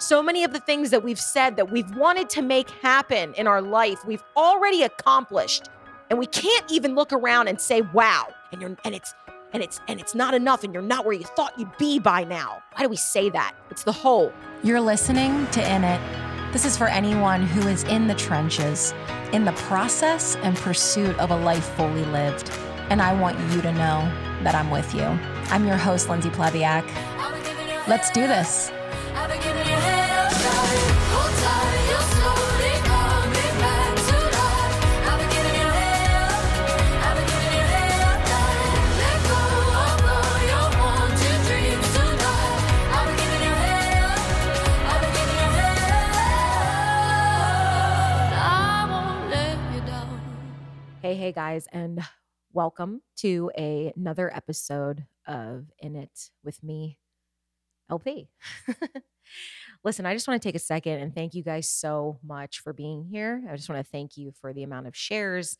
So many of the things that we've said that we've wanted to make happen in our life, we've already accomplished. And we can't even look around and say, wow. And you're and it's and it's and it's not enough and you're not where you thought you'd be by now. Why do we say that? It's the hole. You're listening to In It. This is for anyone who is in the trenches, in the process and pursuit of a life fully lived. And I want you to know that I'm with you. I'm your host, Lindsay Plebiak. Let's do this. Hey, hey, guys, and welcome to a, another episode of In It with me, LP. Listen, I just want to take a second and thank you guys so much for being here. I just want to thank you for the amount of shares.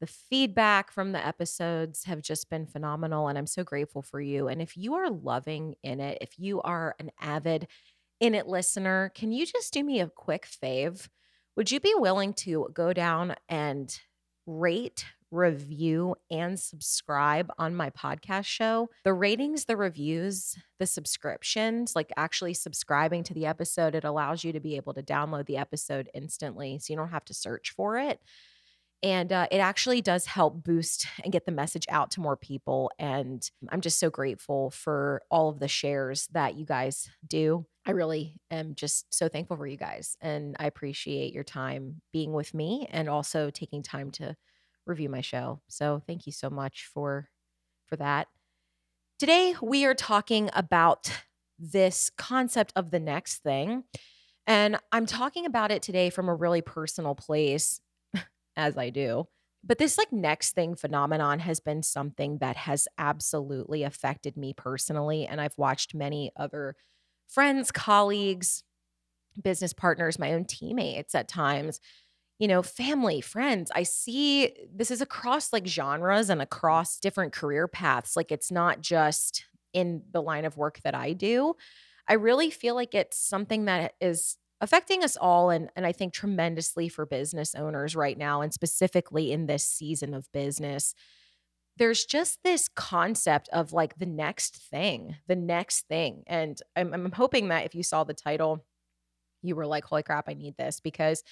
The feedback from the episodes have just been phenomenal, and I'm so grateful for you. And if you are loving In It, if you are an avid In It listener, can you just do me a quick fave? Would you be willing to go down and rate, review, and subscribe on my podcast show. The ratings, the reviews, the subscriptions, like actually subscribing to the episode, it allows you to be able to download the episode instantly. So you don't have to search for it. And uh, it actually does help boost and get the message out to more people. And I'm just so grateful for all of the shares that you guys do. I really am just so thankful for you guys. And I appreciate your time being with me and also taking time to review my show. So thank you so much for for that. Today we are talking about this concept of the next thing. And I'm talking about it today from a really personal place as I do. But this like next thing phenomenon has been something that has absolutely affected me personally and I've watched many other friends, colleagues, business partners, my own teammates at times you know, family, friends. I see this is across like genres and across different career paths. Like it's not just in the line of work that I do. I really feel like it's something that is affecting us all and and I think tremendously for business owners right now and specifically in this season of business. There's just this concept of like the next thing, the next thing. And I'm, I'm hoping that if you saw the title, you were like, holy crap, I need this because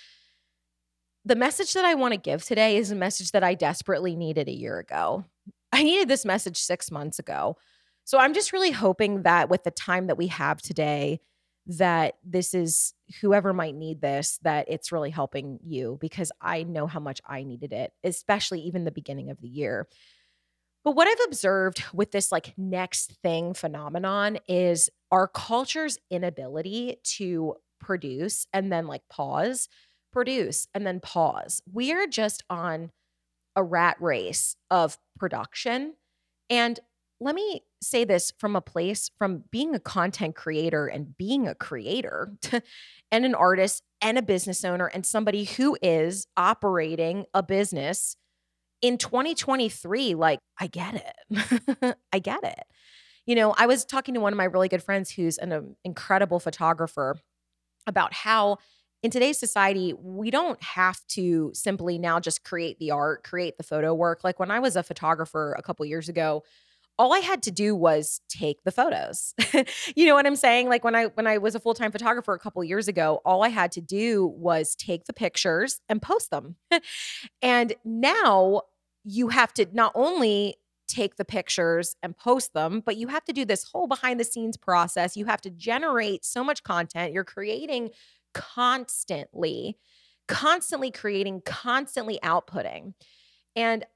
the message that I want to give today is a message that I desperately needed a year ago. I needed this message six months ago. So I'm just really hoping that with the time that we have today, that this is whoever might need this, that it's really helping you because I know how much I needed it, especially even the beginning of the year. But what I've observed with this like next thing phenomenon is our culture's inability to produce and then like pause produce, and then pause. We are just on a rat race of production. And let me say this from a place from being a content creator and being a creator and an artist and a business owner and somebody who is operating a business in 2023 like I get it. I get it. You know, I was talking to one of my really good friends who's an um, incredible photographer about how in today's society, we don't have to simply now just create the art, create the photo work. Like when I was a photographer a couple years ago, all I had to do was take the photos. you know what I'm saying? Like when I when I was a full-time photographer a couple years ago, all I had to do was take the pictures and post them. and now you have to not only take the pictures and post them, but you have to do this whole behind the scenes process. You have to generate so much content. You're creating constantly, constantly creating, constantly outputting. And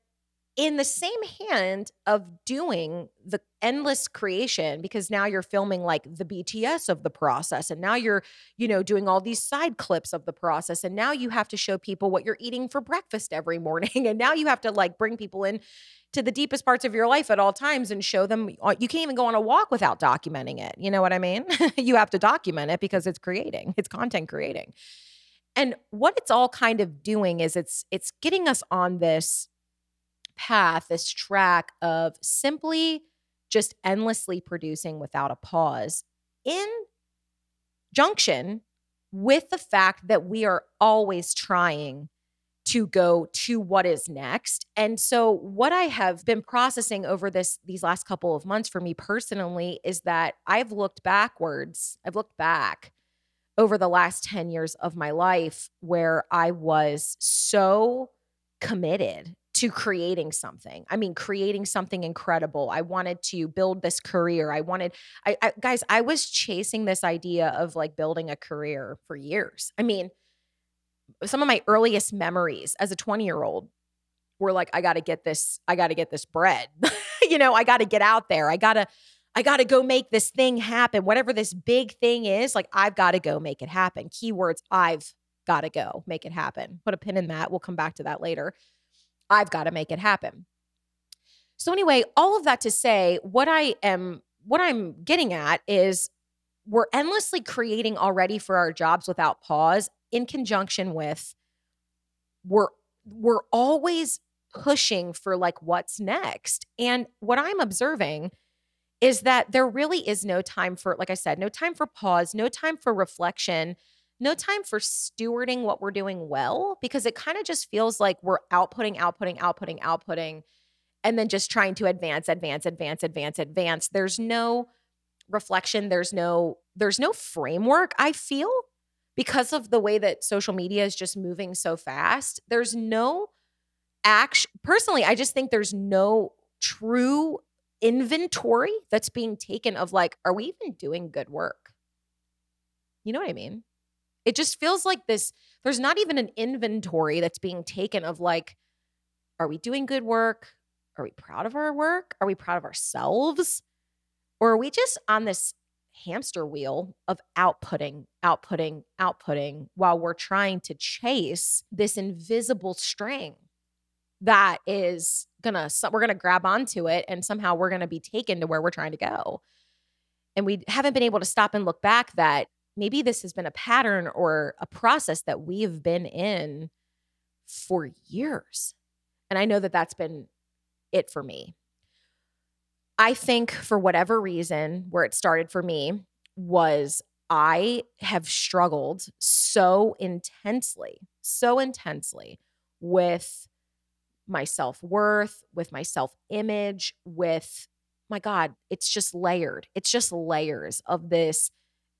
in the same hand of doing the endless creation because now you're filming like the BTS of the process and now you're you know doing all these side clips of the process and now you have to show people what you're eating for breakfast every morning and now you have to like bring people in to the deepest parts of your life at all times and show them uh, you can't even go on a walk without documenting it. You know what I mean? you have to document it because it's creating, it's content creating. And what it's all kind of doing is it's it's getting us on this path, this track of simply just endlessly producing without a pause in junction with the fact that we are always trying to go to what is next. And so what I have been processing over this these last couple of months for me personally is that I've looked backwards. I've looked back over the last 10 years of my life where I was so committed to creating something. I mean, creating something incredible. I wanted to build this career. I wanted, I, I, guys, I was chasing this idea of like building a career for years. I mean, some of my earliest memories as a 20 year old were like, I got to get this, I got to get this bread. you know, I got to get out there. I got to, I got to go make this thing happen. Whatever this big thing is, like, I've got to go make it happen. Keywords, I've got to go make it happen. Put a pin in that. We'll come back to that later. I've got to make it happen. So, anyway, all of that to say, what I am, what I'm getting at is we're endlessly creating already for our jobs without pause in conjunction with we're we're always pushing for like what's next. And what I'm observing is that there really is no time for like I said, no time for pause, no time for reflection, no time for stewarding what we're doing well because it kind of just feels like we're outputting, outputting, outputting, outputting and then just trying to advance, advance, advance, advance, advance. There's no reflection, there's no there's no framework I feel because of the way that social media is just moving so fast, there's no action. Personally, I just think there's no true inventory that's being taken of like, are we even doing good work? You know what I mean? It just feels like this, there's not even an inventory that's being taken of like, are we doing good work? Are we proud of our work? Are we proud of ourselves? Or are we just on this hamster wheel of outputting, outputting, outputting while we're trying to chase this invisible string that is gonna, we're gonna grab onto it and somehow we're gonna be taken to where we're trying to go. And we haven't been able to stop and look back that maybe this has been a pattern or a process that we've been in for years. And I know that that's been it for me. I think for whatever reason, where it started for me was I have struggled so intensely, so intensely with my self worth, with my self image, with my God, it's just layered. It's just layers of this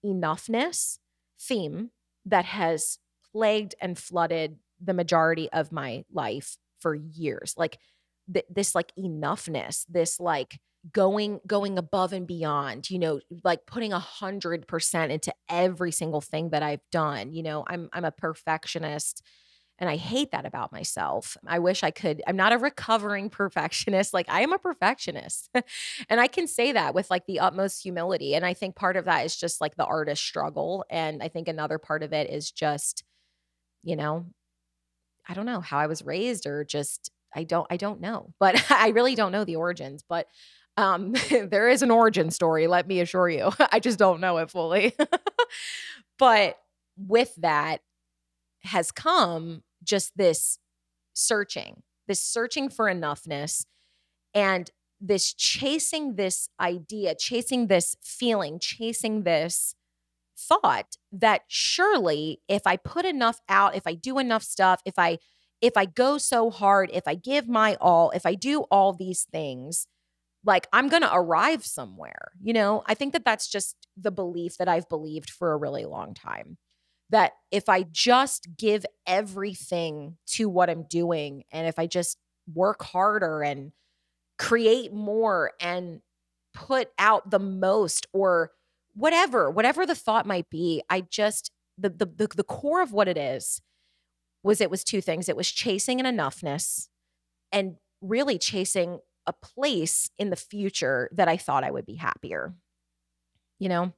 enoughness theme that has plagued and flooded the majority of my life for years. Like th- this, like enoughness, this like going going above and beyond you know like putting a hundred percent into every single thing that i've done you know i'm i'm a perfectionist and i hate that about myself i wish i could i'm not a recovering perfectionist like i am a perfectionist and i can say that with like the utmost humility and i think part of that is just like the artist struggle and i think another part of it is just you know i don't know how i was raised or just I don't I don't know. But I really don't know the origins, but um, there is an origin story, let me assure you. I just don't know it fully. but with that has come just this searching, this searching for enoughness and this chasing this idea, chasing this feeling, chasing this thought that surely if I put enough out, if I do enough stuff, if I if I go so hard, if I give my all, if I do all these things, like I'm going to arrive somewhere. You know, I think that that's just the belief that I've believed for a really long time. That if I just give everything to what I'm doing and if I just work harder and create more and put out the most or whatever, whatever the thought might be, I just the the the, the core of what it is was it was two things. It was chasing an enoughness and really chasing a place in the future that I thought I would be happier, you know?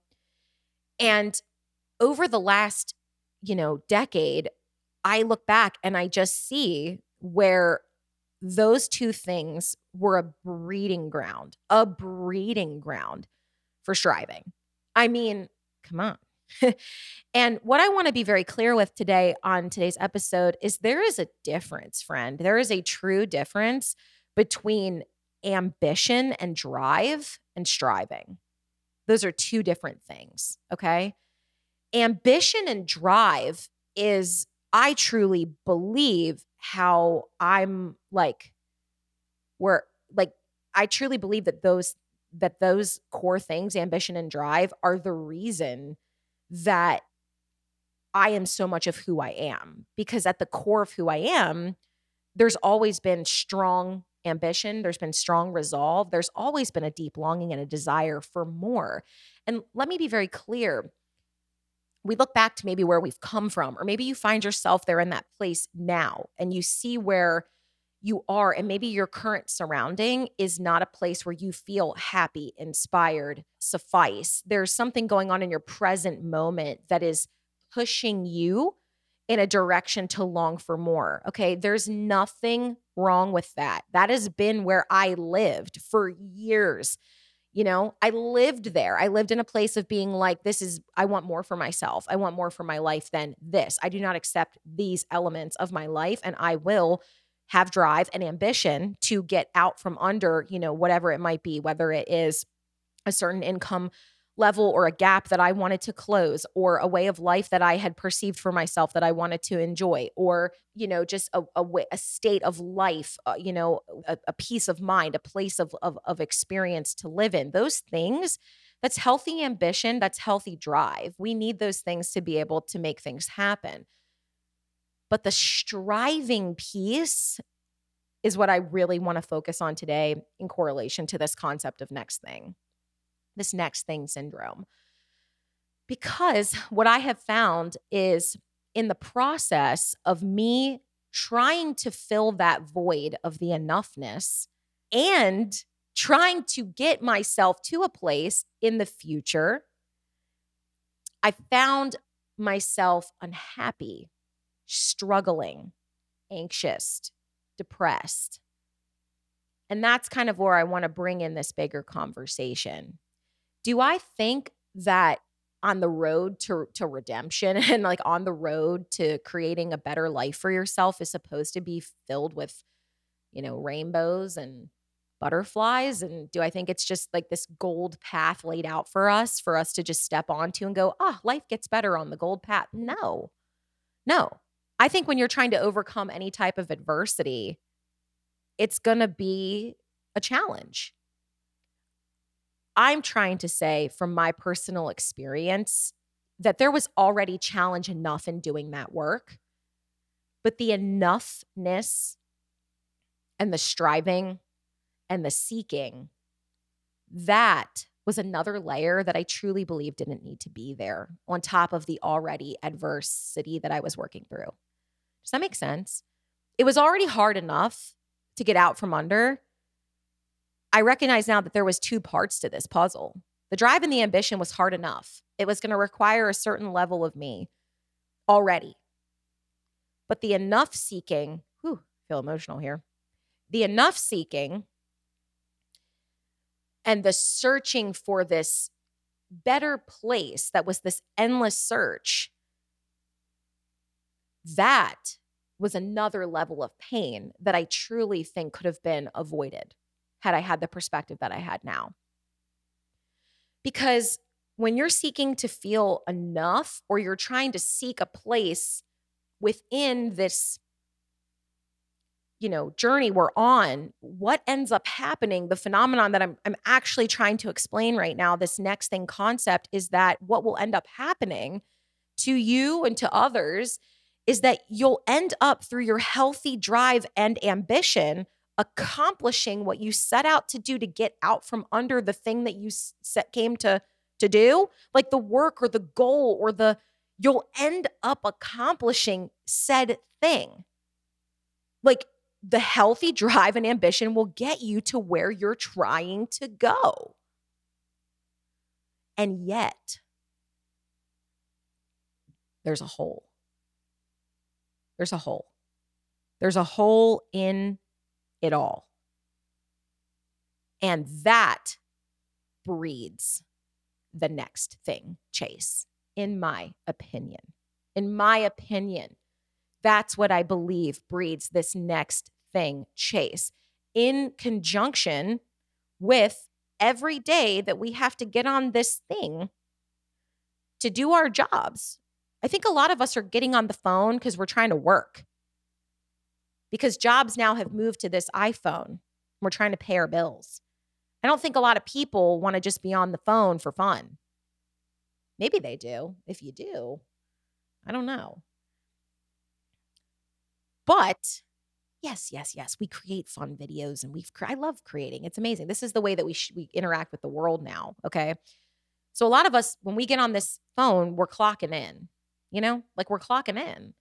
And over the last, you know, decade, I look back and I just see where those two things were a breeding ground, a breeding ground for striving. I mean, come on. and what I want to be very clear with today on today's episode is there is a difference, friend. There is a true difference between ambition and drive and striving. Those are two different things. Okay. ambition and drive is, I truly believe, how I'm like, where, like, I truly believe that those that those core things, ambition and drive, are the reason that I am so much of who I am. Because at the core of who I am, there's always been strong ambition, there's been strong resolve, there's always been a deep longing and a desire for more. And let me be very clear. We look back to maybe where we've come from, or maybe you find yourself there in that place now and you see where you are, and maybe your current surrounding is not a place where you feel happy, inspired, suffice. There's something going on in your present moment that is pushing you in a direction to long for more. Okay. There's nothing wrong with that. That has been where I lived for years. You know, I lived there. I lived in a place of being like, this is, I want more for myself. I want more for my life than this. I do not accept these elements of my life, and I will have drive and ambition to get out from under, you know, whatever it might be, whether it is a certain income level or a gap that I wanted to close or a way of life that I had perceived for myself that I wanted to enjoy or you know just a, a, a state of life uh, you know a, a peace of mind a place of, of of experience to live in. Those things that's healthy ambition that's healthy drive. We need those things to be able to make things happen. But the striving piece is what I really want to focus on today in correlation to this concept of next thing, this next thing syndrome. Because what I have found is in the process of me trying to fill that void of the enoughness and trying to get myself to a place in the future, I found myself unhappy struggling, anxious, depressed. And that's kind of where I want to bring in this bigger conversation. Do I think that on the road to to redemption and like on the road to creating a better life for yourself is supposed to be filled with you know rainbows and butterflies and do I think it's just like this gold path laid out for us for us to just step onto and go, "Oh, life gets better on the gold path." No. No. I think when you're trying to overcome any type of adversity, it's going to be a challenge. I'm trying to say from my personal experience that there was already challenge enough in doing that work, but the enoughness and the striving and the seeking, that was another layer that I truly believe didn't need to be there on top of the already adversity that I was working through. Does that make sense? It was already hard enough to get out from under. I recognize now that there was two parts to this puzzle. The drive and the ambition was hard enough. It was going to require a certain level of me already. But the enough seeking, whew, feel emotional here. The enough seeking and the searching for this better place that was this endless search that was another level of pain that I truly think could have been avoided had I had the perspective that I had now. Because when you're seeking to feel enough or you're trying to seek a place within this you know journey we're on what ends up happening the phenomenon that I'm I'm actually trying to explain right now this next thing concept is that what will end up happening to you and to others is that you'll end up through your healthy drive and ambition accomplishing what you set out to do to get out from under the thing that you set came to to do like the work or the goal or the you'll end up accomplishing said thing. Like the healthy drive and ambition will get you to where you're trying to go. And yet there's a hole. There's a hole. There's a hole in it all. And that breeds the next thing, Chase, in my opinion. In my opinion, that's what I believe breeds this next thing, Chase, in conjunction with every day that we have to get on this thing to do our jobs. I think a lot of us are getting on the phone because we're trying to work. Because jobs now have moved to this iPhone. We're trying to pay our bills. I don't think a lot of people want to just be on the phone for fun. Maybe they do. If you do, I don't know. But yes, yes, yes, we create fun videos and we've I love creating. It's amazing. This is the way that we sh- we interact with the world now, okay? So a lot of us when we get on this phone, we're clocking in. You know? Like we're clocking in.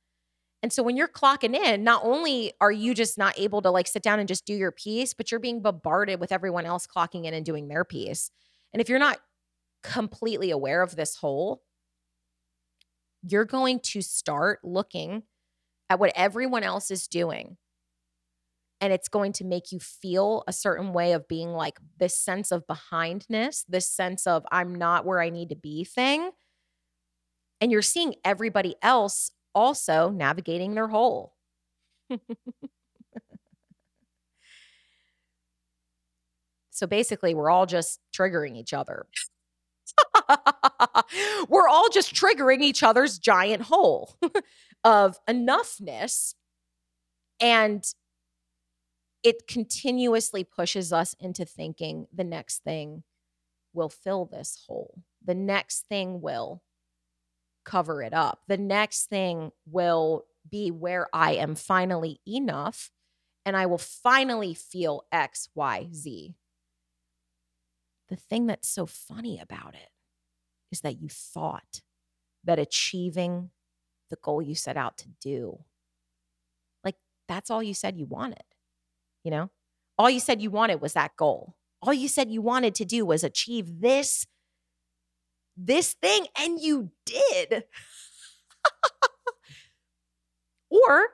And so when you're clocking in, not only are you just not able to like sit down and just do your piece, but you're being bombarded with everyone else clocking in and doing their piece. And if you're not completely aware of this hole, you're going to start looking at what everyone else is doing. And it's going to make you feel a certain way of being like this sense of behindness, this sense of I'm not where I need to be thing. And you're seeing everybody else also navigating their hole. so basically, we're all just triggering each other. we're all just triggering each other's giant hole of enoughness. And it continuously pushes us into thinking the next thing will fill this hole. The next thing will cover it up. The next thing will be where I am finally enough and I will finally feel X, Y, Z. The thing that's so funny about it is that you thought that achieving the goal you set out to do, like that's all you said you wanted, you know? All you said you wanted was that goal. All you said you wanted to do was achieve this this thing and you did. or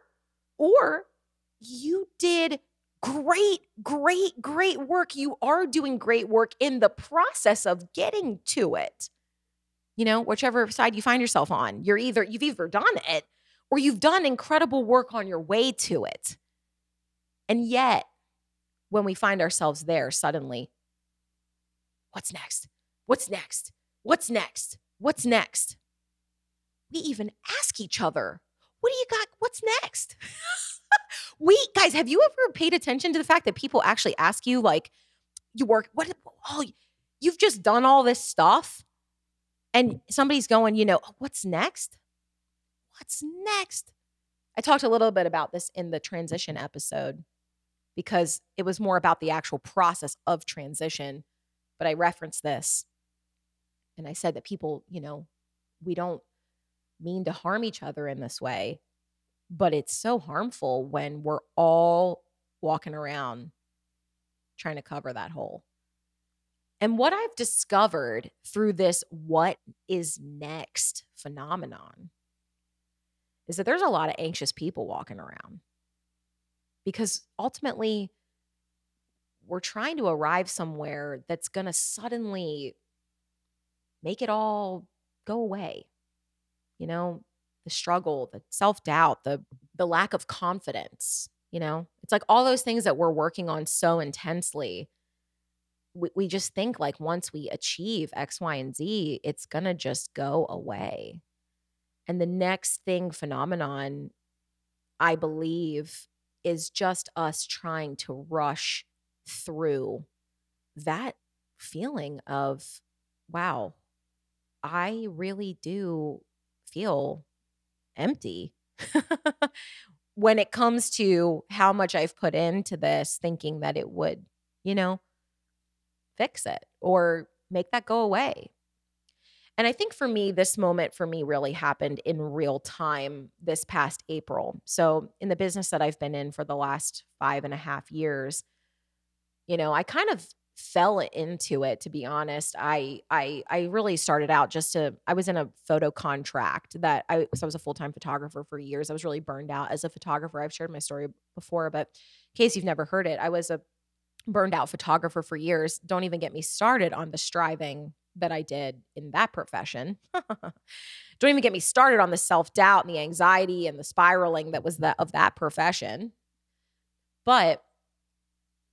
or you did great great great work. You are doing great work in the process of getting to it. You know, whichever side you find yourself on. You're either you've either done it or you've done incredible work on your way to it. And yet, when we find ourselves there suddenly, what's next? What's next? What's next? What's next? We even ask each other, what do you got? What's next? we guys, have you ever paid attention to the fact that people actually ask you, like, you work, what, oh, you've just done all this stuff? And somebody's going, you know, what's next? What's next? I talked a little bit about this in the transition episode because it was more about the actual process of transition, but I referenced this and I said that people, you know, we don't mean to harm each other in this way, but it's so harmful when we're all walking around trying to cover that hole. And what I've discovered through this what is next phenomenon is that there's a lot of anxious people walking around because ultimately we're trying to arrive somewhere that's going to suddenly make it all go away. You know, the struggle, the self-doubt, the the lack of confidence, you know? It's like all those things that we're working on so intensely. We, we just think like once we achieve X, Y, and Z, it's gonna just go away. And the next thing phenomenon, I believe, is just us trying to rush through that feeling of, wow, I really do feel empty when it comes to how much I've put into this, thinking that it would, you know, fix it or make that go away. And I think for me, this moment for me really happened in real time this past April. So, in the business that I've been in for the last five and a half years, you know, I kind of fell into it to be honest. I i i really started out just to i was in a photo contract that i so i was a full-time photographer for years. I was really burned out as a photographer. I've shared my story before but in case you've never heard it i was a burned out photographer for years. Don't even get me started on the striving that i did in that profession. Don't even get me started on the self-doubt and the anxiety and the spiraling that was that of that profession. But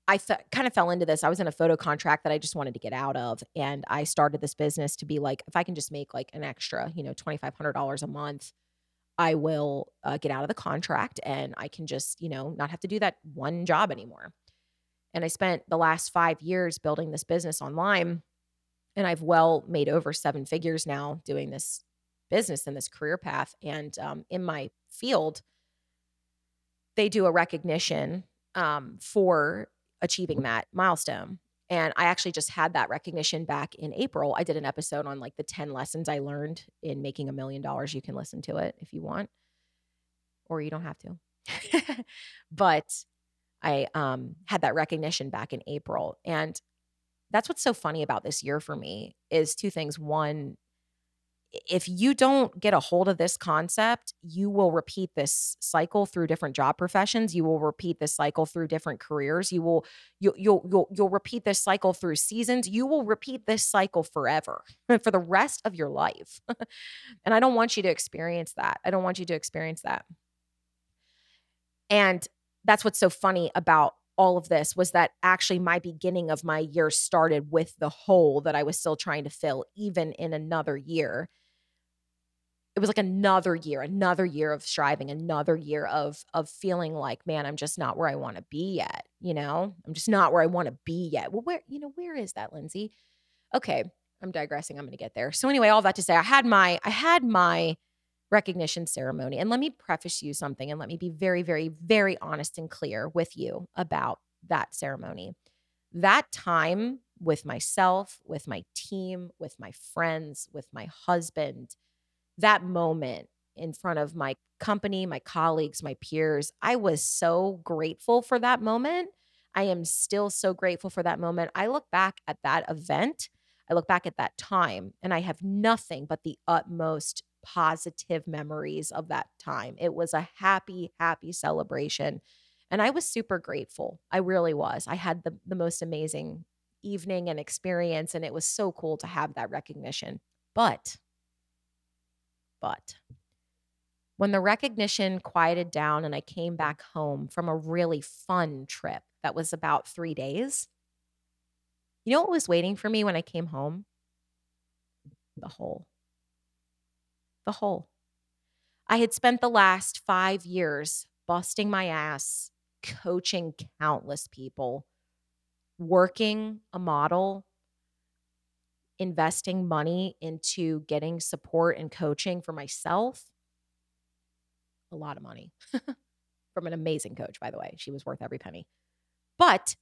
I kind of fell into this. I was in a photo contract that I just wanted to get out of. And I started this business to be like, if I can just make like an extra, you know, $2,500 a month, I will uh, get out of the contract and I can just, you know, not have to do that one job anymore. And I spent the last five years building this business online. And I've well made over seven figures now doing this business and this career path. And um, in my field, they do a recognition um, for achieving that milestone. And I actually just had that recognition back in April. I did an episode on like the 10 lessons I learned in making a million dollars. You can listen to it if you want, or you don't have to. but I um, had that recognition back in April. And that's what's so funny about this year for me is two things. One, if you don't get a hold of this concept, you will repeat this cycle through different job professions. You will repeat this cycle through different careers. You will you, you'll you'll you'll repeat this cycle through seasons. You will repeat this cycle forever for the rest of your life. and I don't want you to experience that. I don't want you to experience that. And that's what's so funny about all of this was that actually my beginning of my year started with the hole that I was still trying to fill even in another year it was like another year, another year of striving, another year of of feeling like, man, I'm just not where I want to be yet. You know, I'm just not where I want to be yet. Well, where, you know, where is that, Lindsay? Okay, I'm digressing. I'm going to get there. So anyway, all that to say, I had my I had my recognition ceremony, and let me preface you something, and let me be very, very, very honest and clear with you about that ceremony. That time with myself, with my team, with my friends, with my husband that moment in front of my company, my colleagues, my peers, I was so grateful for that moment. I am still so grateful for that moment. I look back at that event, I look back at that time, and I have nothing but the utmost positive memories of that time. It was a happy, happy celebration. And I was super grateful. I really was. I had the, the most amazing evening and experience, and it was so cool to have that recognition. But but when the recognition quieted down and I came back home from a really fun trip that was about three days, you know what was waiting for me when I came home? The hole. The hole. I had spent the last five years busting my ass, coaching countless people, working a model investing money into getting support and coaching for myself, a lot of money from an amazing coach, by the way. She was worth every penny. But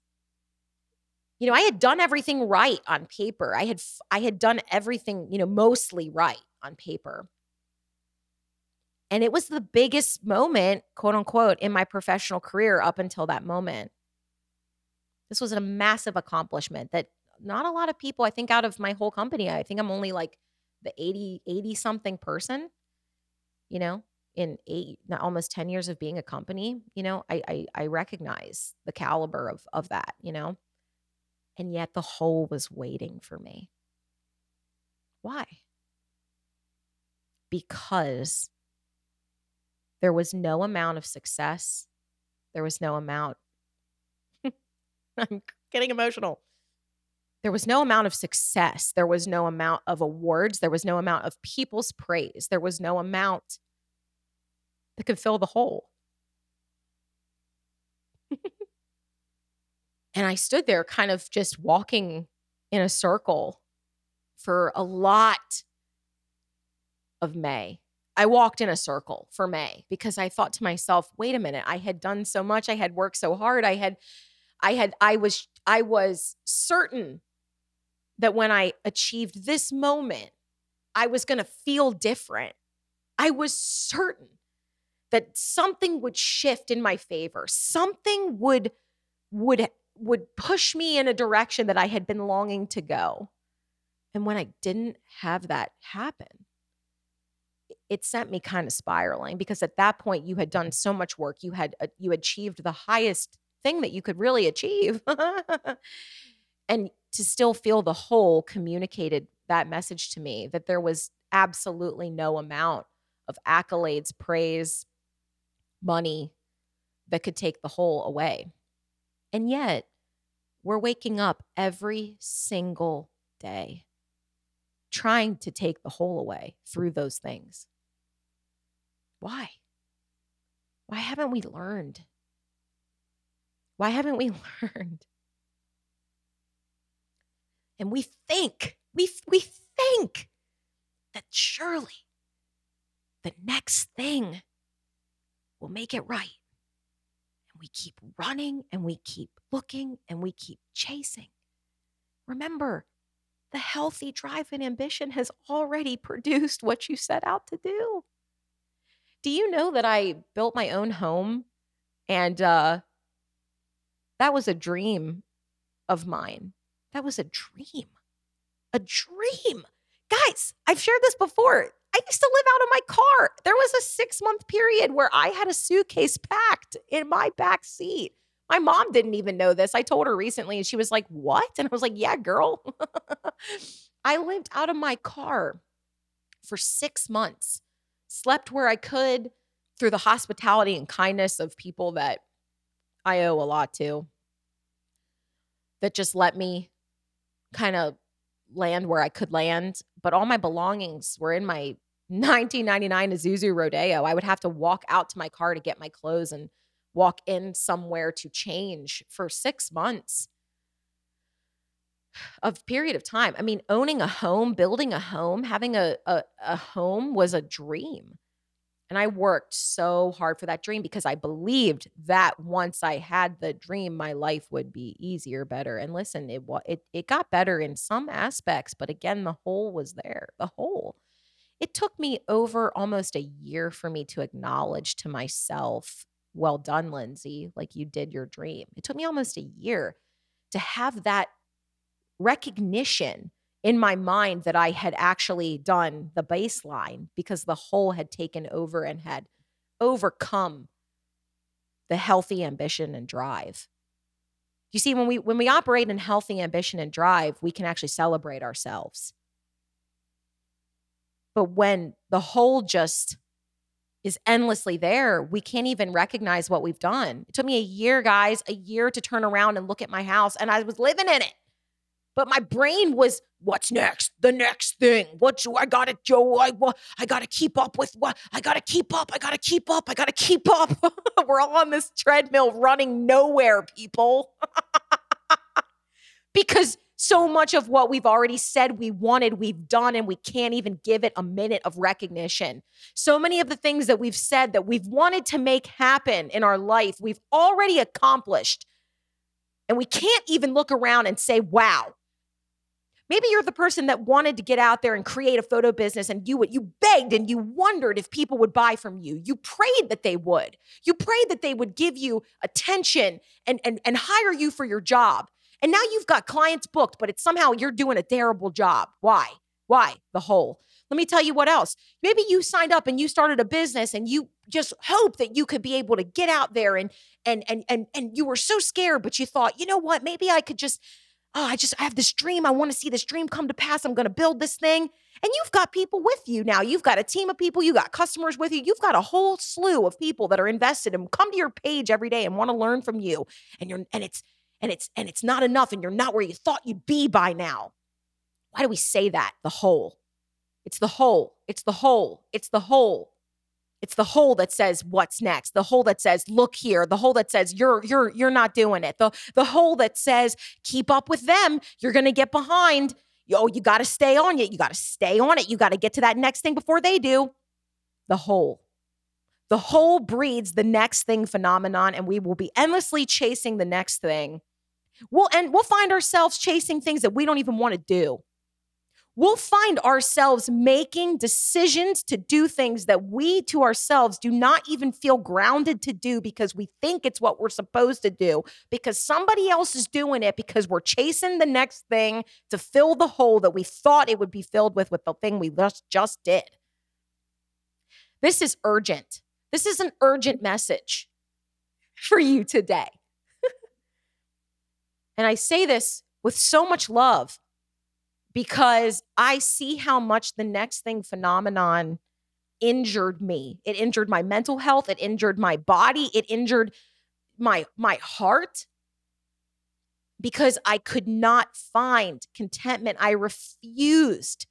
you know, I had done everything right on paper. I had I had done everything, you know, mostly right on paper. And it was the biggest moment, quote unquote, in my professional career up until that moment. This was a massive accomplishment that not a lot of people, I think out of my whole company, I think I'm only like the 80, 80 something person, you know, in eight, not almost 10 years of being a company, you know, I, I, I recognize the caliber of, of that, you know, and yet the hole was waiting for me. Why? Because there was no amount of success. There was no amount. I'm getting emotional there was no amount of success. There was no amount of awards. There was no amount of people's praise. There was no amount that could fill the hole. and I stood there kind of just walking in a circle for a lot of May. I walked in a circle for May because I thought to myself, wait a minute, I had done so much, I had worked so hard, I had I had I was I was certain that when I achieved this moment, I was going to feel different. I was certain that something would shift in my favor. Something would would would push me in a direction that I had been longing to go. And when I didn't have that happen, it sent me kind of spiraling because at that point you had done so much work. You had uh, you achieved the highest thing that you could really achieve. and to still feel the hole communicated that message to me that there was absolutely no amount of accolades, praise, money that could take the hole away. And yet, we're waking up every single day trying to take the hole away through those things. Why? Why haven't we learned? Why haven't we learned? And we think, we, we think that surely the next thing will make it right. And we keep running and we keep looking and we keep chasing. Remember, the healthy drive and ambition has already produced what you set out to do. Do you know that I built my own home and uh, that was a dream of mine? That was a dream. A dream. Guys, I've shared this before. I used to live out of my car. There was a six month period where I had a suitcase packed in my back seat. My mom didn't even know this. I told her recently and she was like, What? And I was like, Yeah, girl. I lived out of my car for six months, slept where I could through the hospitality and kindness of people that I owe a lot to, that just let me kind of land where I could land. But all my belongings were in my 1999 Isuzu Rodeo. I would have to walk out to my car to get my clothes and walk in somewhere to change for six months of period of time. I mean, owning a home, building a home, having a, a, a home was a dream. And I worked so hard for that dream because I believed that once I had the dream, my life would be easier, better. And listen, it it it got better in some aspects, but again, the hole was there. The hole. It took me over almost a year for me to acknowledge to myself, well done, Lindsay, like you did your dream. It took me almost a year to have that recognition in my mind that I had actually done the baseline because the hole had taken over and had overcome the healthy ambition and drive. You see, when we when we operate in healthy ambition and drive, we can actually celebrate ourselves. But when the hole just is endlessly there, we can't even recognize what we've done. It took me a year, guys, a year to turn around and look at my house, and I was living in it. But my brain was, what's next? The next thing. What do I gotta do? I, I gotta keep up with what? I gotta keep up. I gotta keep up. I gotta keep up. We're all on this treadmill running nowhere, people. because so much of what we've already said we wanted, we've done, and we can't even give it a minute of recognition. So many of the things that we've said that we've wanted to make happen in our life, we've already accomplished. And we can't even look around and say, wow, Maybe you're the person that wanted to get out there and create a photo business and you you begged and you wondered if people would buy from you. You prayed that they would. You prayed that they would give you attention and and and hire you for your job. And now you've got clients booked, but it's somehow you're doing a terrible job. Why? Why? The hole. Let me tell you what else. Maybe you signed up and you started a business and you just hope that you could be able to get out there and and and and and you were so scared, but you thought, you know what? Maybe I could just oh, I just I have this dream. I want to see this dream come to pass. I'm going to build this thing. And you've got people with you now. You've got a team of people, you got customers with you. You've got a hole slew of people that are invested and come to your page every day and want to learn from you. And you're and it's and it's and it's not enough and you're not where you thought you'd be by now. Why do we say that? The hole. It's the hole. It's the whole. It's the hole. It's the hole that says what's next. The hole that says look here. The hole that says you're you're you're not doing it. The the hole that says keep up with them. You're going to get behind. Oh, you got to stay on it. You got to stay on it. You got to get to that next thing before they do. The hole. The hole breeds the next thing phenomenon and we will be endlessly chasing the next thing. We'll and we'll find ourselves chasing things that we don't even want to do we'll find ourselves making decisions to do things that we to ourselves do not even feel grounded to do because we think it's what we're supposed to do because somebody else is doing it because we're chasing the next thing to fill the hole that we thought it would be filled with with the thing we just just did. This is urgent. This is an urgent message for you today. and I say this with so much love because I see how much the next thing phenomenon injured me. It injured my mental health, it injured my body, it injured my my heart. because I could not find contentment. I refused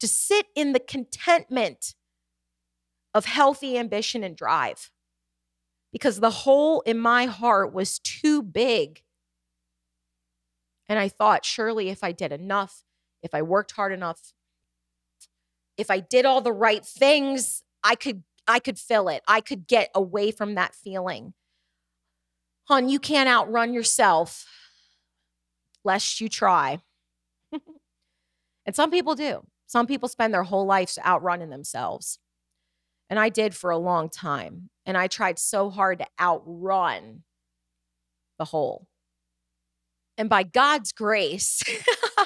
to sit in the contentment of healthy ambition and drive because the hole in my heart was too big. And I thought, surely if I did enough, if I worked hard enough, if I did all the right things, I could I could fill it. I could get away from that feeling. Hon, you can't outrun yourself lest you try. and some people do. Some people spend their whole lives outrunning themselves. And I did for a long time. And I tried so hard to outrun the hole. And by God's grace,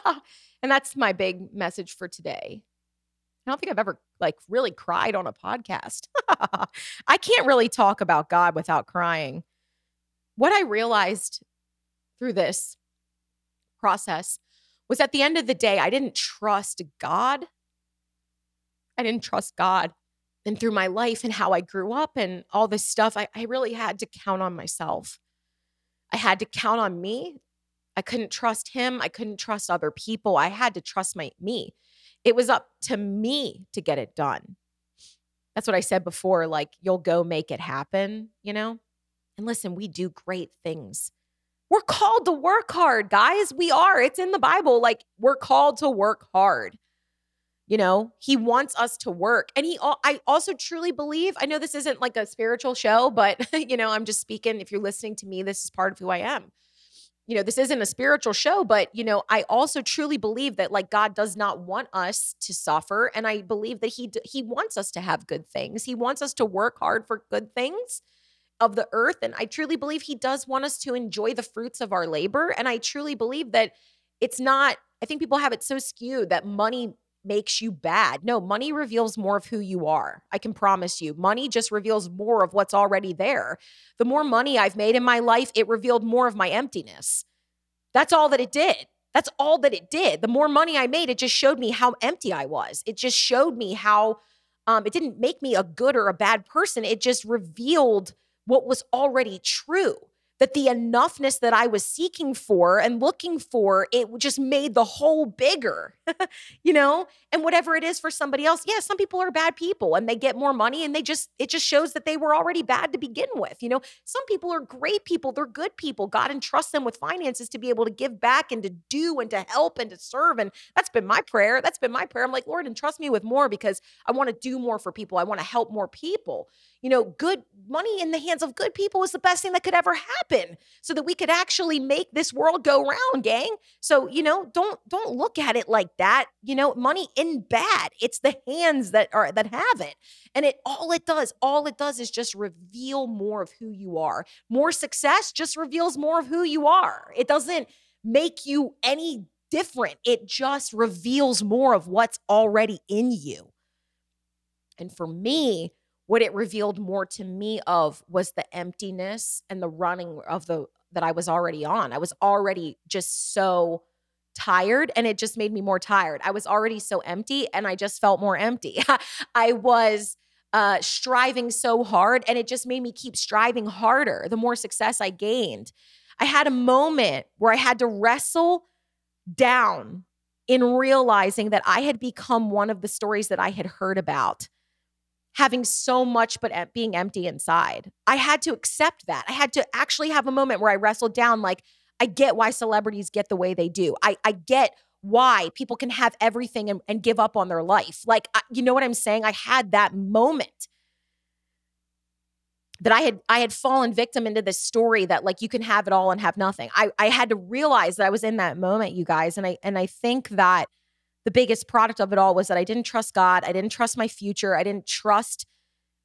and that's my big message for today. I don't think I've ever like really cried on a podcast. I can't really talk about God without crying. What I realized through this process was at the end of the day, I didn't trust God. I didn't trust God. And through my life and how I grew up and all this stuff, I, I really had to count on myself. I had to count on me. I couldn't trust him. I couldn't trust other people. I had to trust my me. It was up to me to get it done. That's what I said before. Like, you'll go make it happen, you know? And listen, we do great things. We're called to work hard, guys. We are. It's in the Bible. Like we're called to work hard. You know, he wants us to work. And he I also truly believe, I know this isn't like a spiritual show, but you know, I'm just speaking if you're listening to me, this is part of who I am. You know, this isn't a spiritual show, but you know, I also truly believe that like God does not want us to suffer and I believe that he he wants us to have good things. He wants us to work hard for good things of the earth. And I truly believe he does want us to enjoy the fruits of our labor. And I truly believe that it's not, I think people have it so skewed that money makes you bad. No, money reveals more of who you are. I can promise you. Money just reveals more of what's already there. The more money I've made in my life, it revealed more of my emptiness. That's all that it did. That's all that it did. The more money I made, it just showed me how empty I was. It just showed me how um, it didn't make me a good or a bad person. It just revealed what was already true that the enoughness that I was seeking for and looking for, it just made the hole bigger, you know? And whatever it is for somebody else, yeah, some people are bad people and they get more money and they just, it just shows that they were already bad to begin with. You know, some people are great people, they're good people. God entrusts them with finances to be able to give back and to do and to help and to serve. And that's been my prayer. That's been my prayer. I'm like, Lord, entrust me with more because I want to do more for people. I want to help more people you know, good money in the hands of good people is the best thing that could ever happen so that we could actually make this world go round, gang. So, you know, don't don't look at it like that. You know, money in bad. It's the hands that are that have it. And it all it does, all it does is just reveal more of who you are. More success just reveals more of who you are. It doesn't make you any different. It just reveals more of what's already in you. And for me, what it revealed more to me of was the emptiness and the running of the that I was already on. I was already just so tired and it just made me more tired. I was already so empty and I just felt more empty. I was uh, striving so hard and it just made me keep striving harder the more success I gained. I had a moment where I had to wrestle down in realizing that I had become one of the stories that I had heard about having so much but being empty inside. I had to accept that. I had to actually have a moment where I wrestled down like I get why celebrities get the way they do. I I get why people can have everything and, and give up on their life. Like I, you know what I'm saying? I had that moment that I had I had fallen victim into this story that like you can have it all and have nothing. I I had to realize that I was in that moment, you guys, and I and I think that the biggest product of it all was that I didn't trust God. I didn't trust my future. I didn't trust,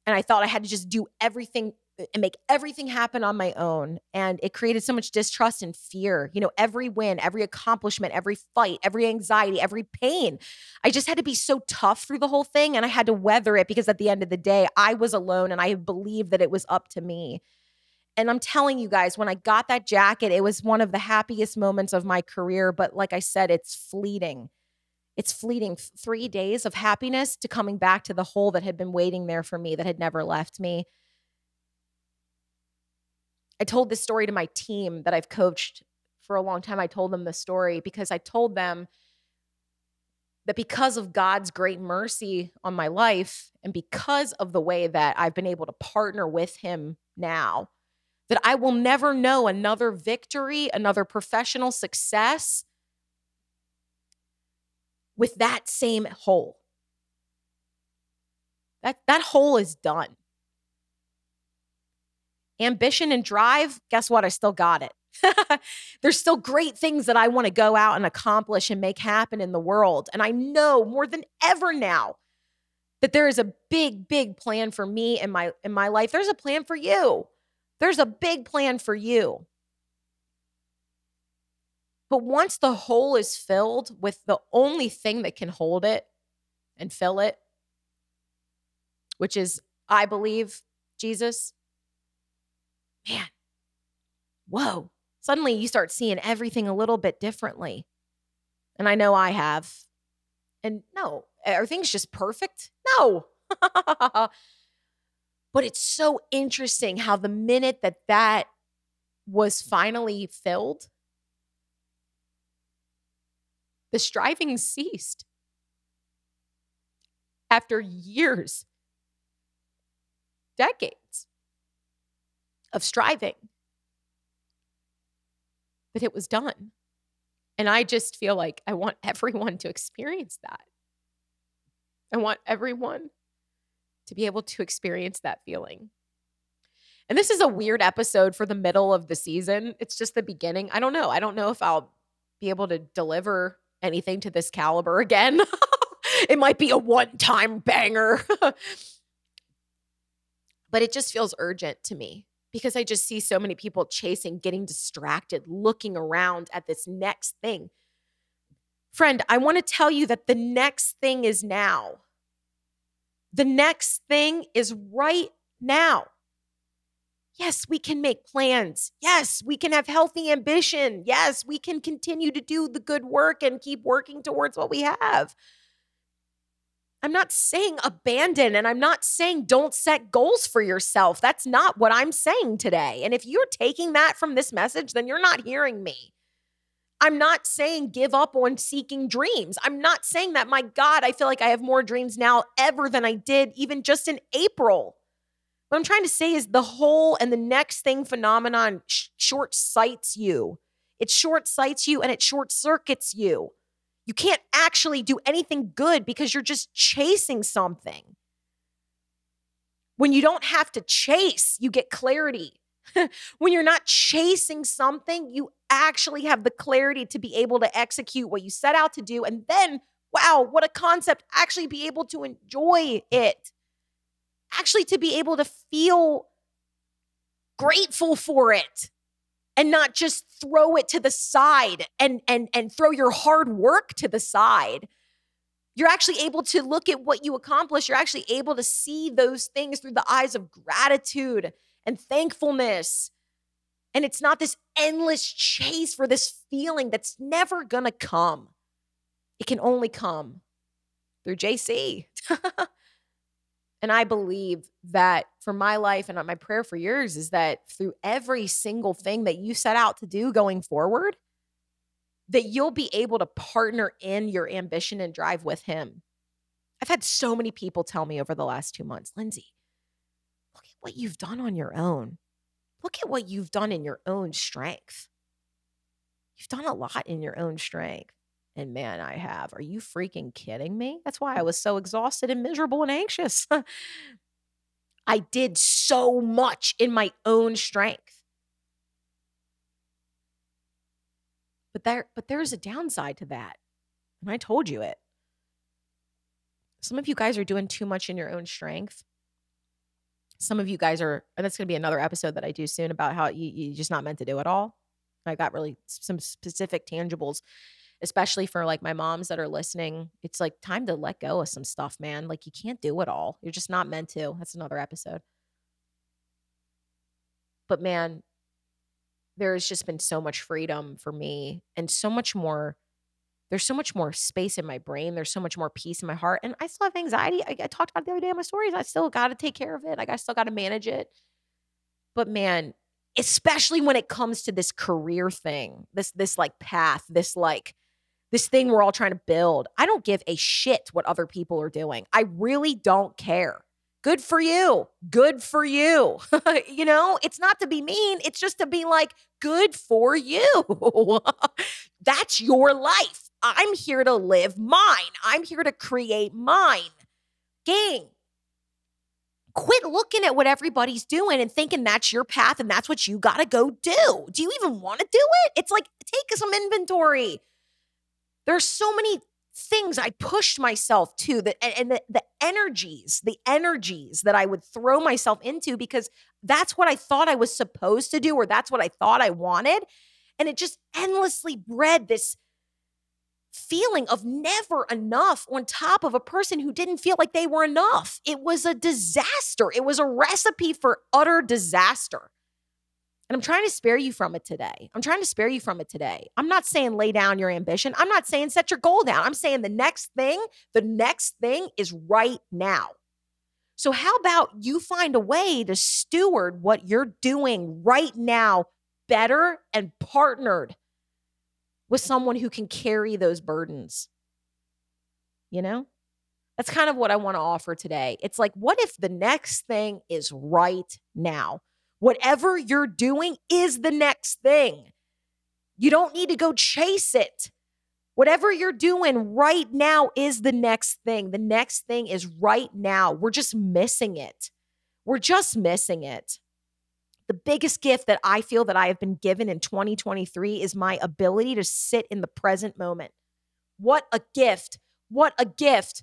and I thought I had to just do everything uh, and make everything happen on my own. And it created so much distrust and fear. You know, every win, every accomplishment, every fight, every anxiety, every pain. I just had to be so tough through the whole thing. And I had to weather it because at the end of the day, I was alone and I believed that it was up to me. And I'm telling you guys, when I got that jacket, it was one of the happiest moments of my career. But like I said, it's fleeting it's fleeting three days of happiness to coming back to the hole that had been waiting there for me that had never left me. I told this story to my team that I've coached for a long time I told them the story because I told them that because of God's great mercy on my life and because of the way that I've been able to partner with him now that I will never know another victory, another professional success with that same hole. That that hole is done. Ambition and drive, guess what? I still got it. There's still great things that I want to go out and accomplish and make happen in the world. And I know more than ever now that there is a big, big plan for me in my in my life. There's a plan for you. There's a big plan for you. But once the hole is filled with the only thing that can hold it and fill it, which is, I believe, Jesus, man, whoa, suddenly you start seeing everything a little bit differently. And I know I have. And no, are things just perfect? No. but it's so interesting how the minute that that was finally filled, the striving ceased. After years, decades of striving, but it was done. And I just feel like I want everyone to experience that. I want everyone to be able to experience that feeling. And this is a weird episode for the middle of the season. It's just the beginning. I don't know. I don't know if I'll be able to deliver anything to this caliber again. it might be a one time banger. but it just feels urgent to me because I just see so many people chasing, getting distracted, looking around at this next thing. Friend, I want to tell you that the next thing is now. The next thing is right now. Yes, we can make plans. Yes, we can have healthy ambition. Yes, we can continue to do the good work and keep working towards what we have. I'm not saying abandon and I'm not saying don't set goals for yourself. That's not what I'm saying today. And if you're taking that from this message, then you're not hearing me. I'm not saying give up on seeking dreams. I'm not saying that, my God, I feel like I have more dreams now ever than I did even just in April. What I'm trying to say is the hole and the next thing phenomenon sh- short sights you. It short sights you and it short circuits you. You can't actually do anything good because you're just chasing something. When you don't have to chase, you get clarity. when you're not chasing something, you actually have the clarity to be able to execute what you set out to do. And then, wow, what a concept, actually be able to enjoy it, actually to be able to feel grateful for it and not just throw it to the side and and and throw your hard work to the side. You're actually able to look at what you accomplish. You're actually able to see those things through the eyes of gratitude and thankfulness. And it's not this endless chase for this feeling that's never to come. It can only come through JC And I believe that for my life and uh, my prayer for yours is that through every single thing that you set out to do going forward, that you'll be able to partner in your ambition and drive with him. I've had so many people tell me over the last two months, Lindsay, look at what you've done on your own. Look at what you've done in your own strength. You've done a lot in your own strength. And man, I have. Are you freaking kidding me? That's why I was so exhausted and miserable and anxious. I did so much in my own strength. But there but there's a downside to that. And I told you it. Some of you guys are doing too much in your own strength. Some of you guys are, and that's going to be another episode that I do soon about how you, you're just not meant to do it all. I got really some specific tangibles especially for like my moms that are listening, it's like time to let go of some stuff, man. Like you can't do it all. You're just not meant to. That's another episode. But man, there has just been so much freedom for me and so much more. There's so much more space in my brain. There's so much more peace in my heart. And I still have anxiety. I, I talked about the other day in my stories. I still got to take care of it. Like I still got to manage it. But man, especially when it comes to this career thing, this this like path, this like this thing we're all trying to build. I don't give a shit what other people are doing. I really don't care. Good for you. Good for you. you know, it's not to be mean, it's just to be like, good for you. That's your life. I'm here to live mine. I'm here to create mine. Gang, quit looking at what everybody's doing and thinking that's your path and that's what you got to go do. Do you even want to do it? It's like, take some inventory. There's so many things I pushed myself to that and, and the, the energies, the energies that I would throw myself into because that's what I thought I was supposed to do or that's what I thought I wanted. And it just endlessly bred this feeling of never enough on top of a person who didn't feel like they were enough. It was a disaster. It was a recipe for utter disaster. And I'm trying to spare you from it today. I'm trying to spare you from it today. I'm not saying lay down your ambition. I'm not saying set your goal down. I'm saying the next thing, the next thing is right now. So, how about you find a way to steward what you're doing right now better and partnered with someone who can carry those burdens? You know? That's kind of what I want to offer today. It's like, what if the next thing is right now? Whatever you're doing is the next thing. You don't need to go chase it. Whatever you're doing right now is the next thing. The next thing is right now. We're just missing it. We're just missing it. The biggest gift that I feel that I have been given in 2023 is my ability to sit in the present moment. What a gift. What a gift.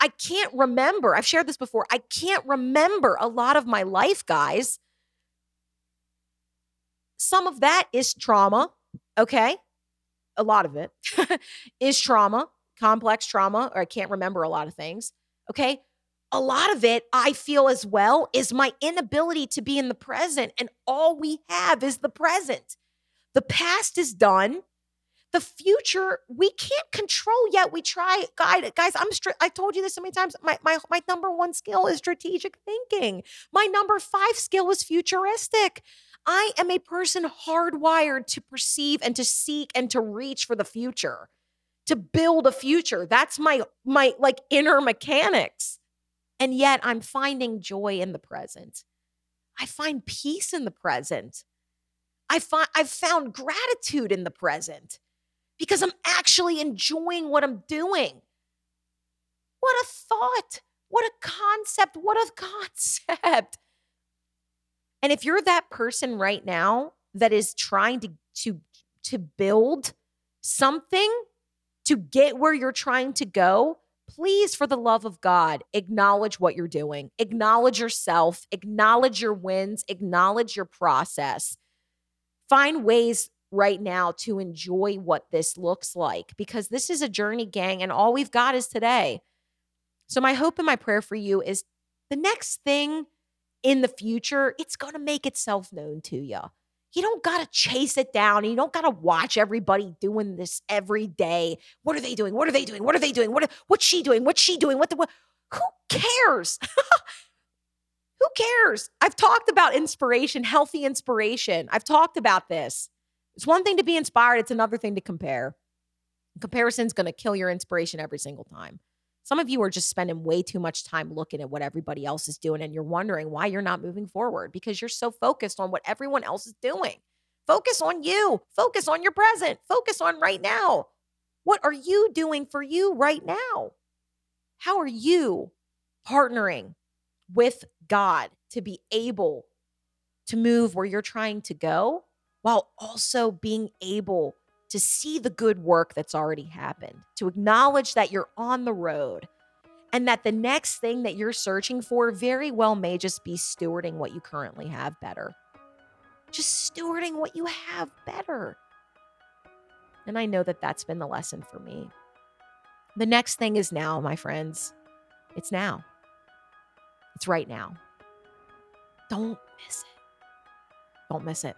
I can't remember. I've shared this before. I can't remember a lot of my life, guys. Some of that is trauma, okay? A lot of it is trauma, complex trauma, or I can't remember a lot of things, okay? A lot of it, I feel as well, is my inability to be in the present. And all we have is the present. The past is done. The future, we can't control yet. We try, guys. Guys, I'm. Stri- I told you this so many times. My my my number one skill is strategic thinking. My number five skill is futuristic. I am a person hardwired to perceive and to seek and to reach for the future, to build a future. That's my my like inner mechanics. And yet I'm finding joy in the present. I find peace in the present. I find I've found gratitude in the present because I'm actually enjoying what I'm doing. What a thought. What a concept. What a concept. And if you're that person right now that is trying to to to build something to get where you're trying to go, please for the love of God, acknowledge what you're doing. Acknowledge yourself, acknowledge your wins, acknowledge your process. Find ways right now to enjoy what this looks like because this is a journey, gang, and all we've got is today. So, my hope and my prayer for you is the next thing in the future, it's going to make itself known to you. You don't got to chase it down. You don't got to watch everybody doing this every day. What are they doing? What are they doing? What are they doing? What what's she doing? What's she doing? What the what? Who cares? Who cares? I've talked about inspiration, healthy inspiration. I've talked about this. It's one thing to be inspired, it's another thing to compare. Comparison's going to kill your inspiration every single time. Some of you are just spending way too much time looking at what everybody else is doing and you're wondering why you're not moving forward because you're so focused on what everyone else is doing. Focus on you, focus on your present, focus on right now. What are you doing for you right now? How are you partnering with God to be able to move where you're trying to go while also being able to see the good work that's already happened, to acknowledge that you're on the road and that the next thing that you're searching for very well may just be stewarding what you currently have better. Just stewarding what you have better. And I know that that's been the lesson for me. The next thing is now, my friends. It's now. It's right now. Don't miss it. Don't miss it.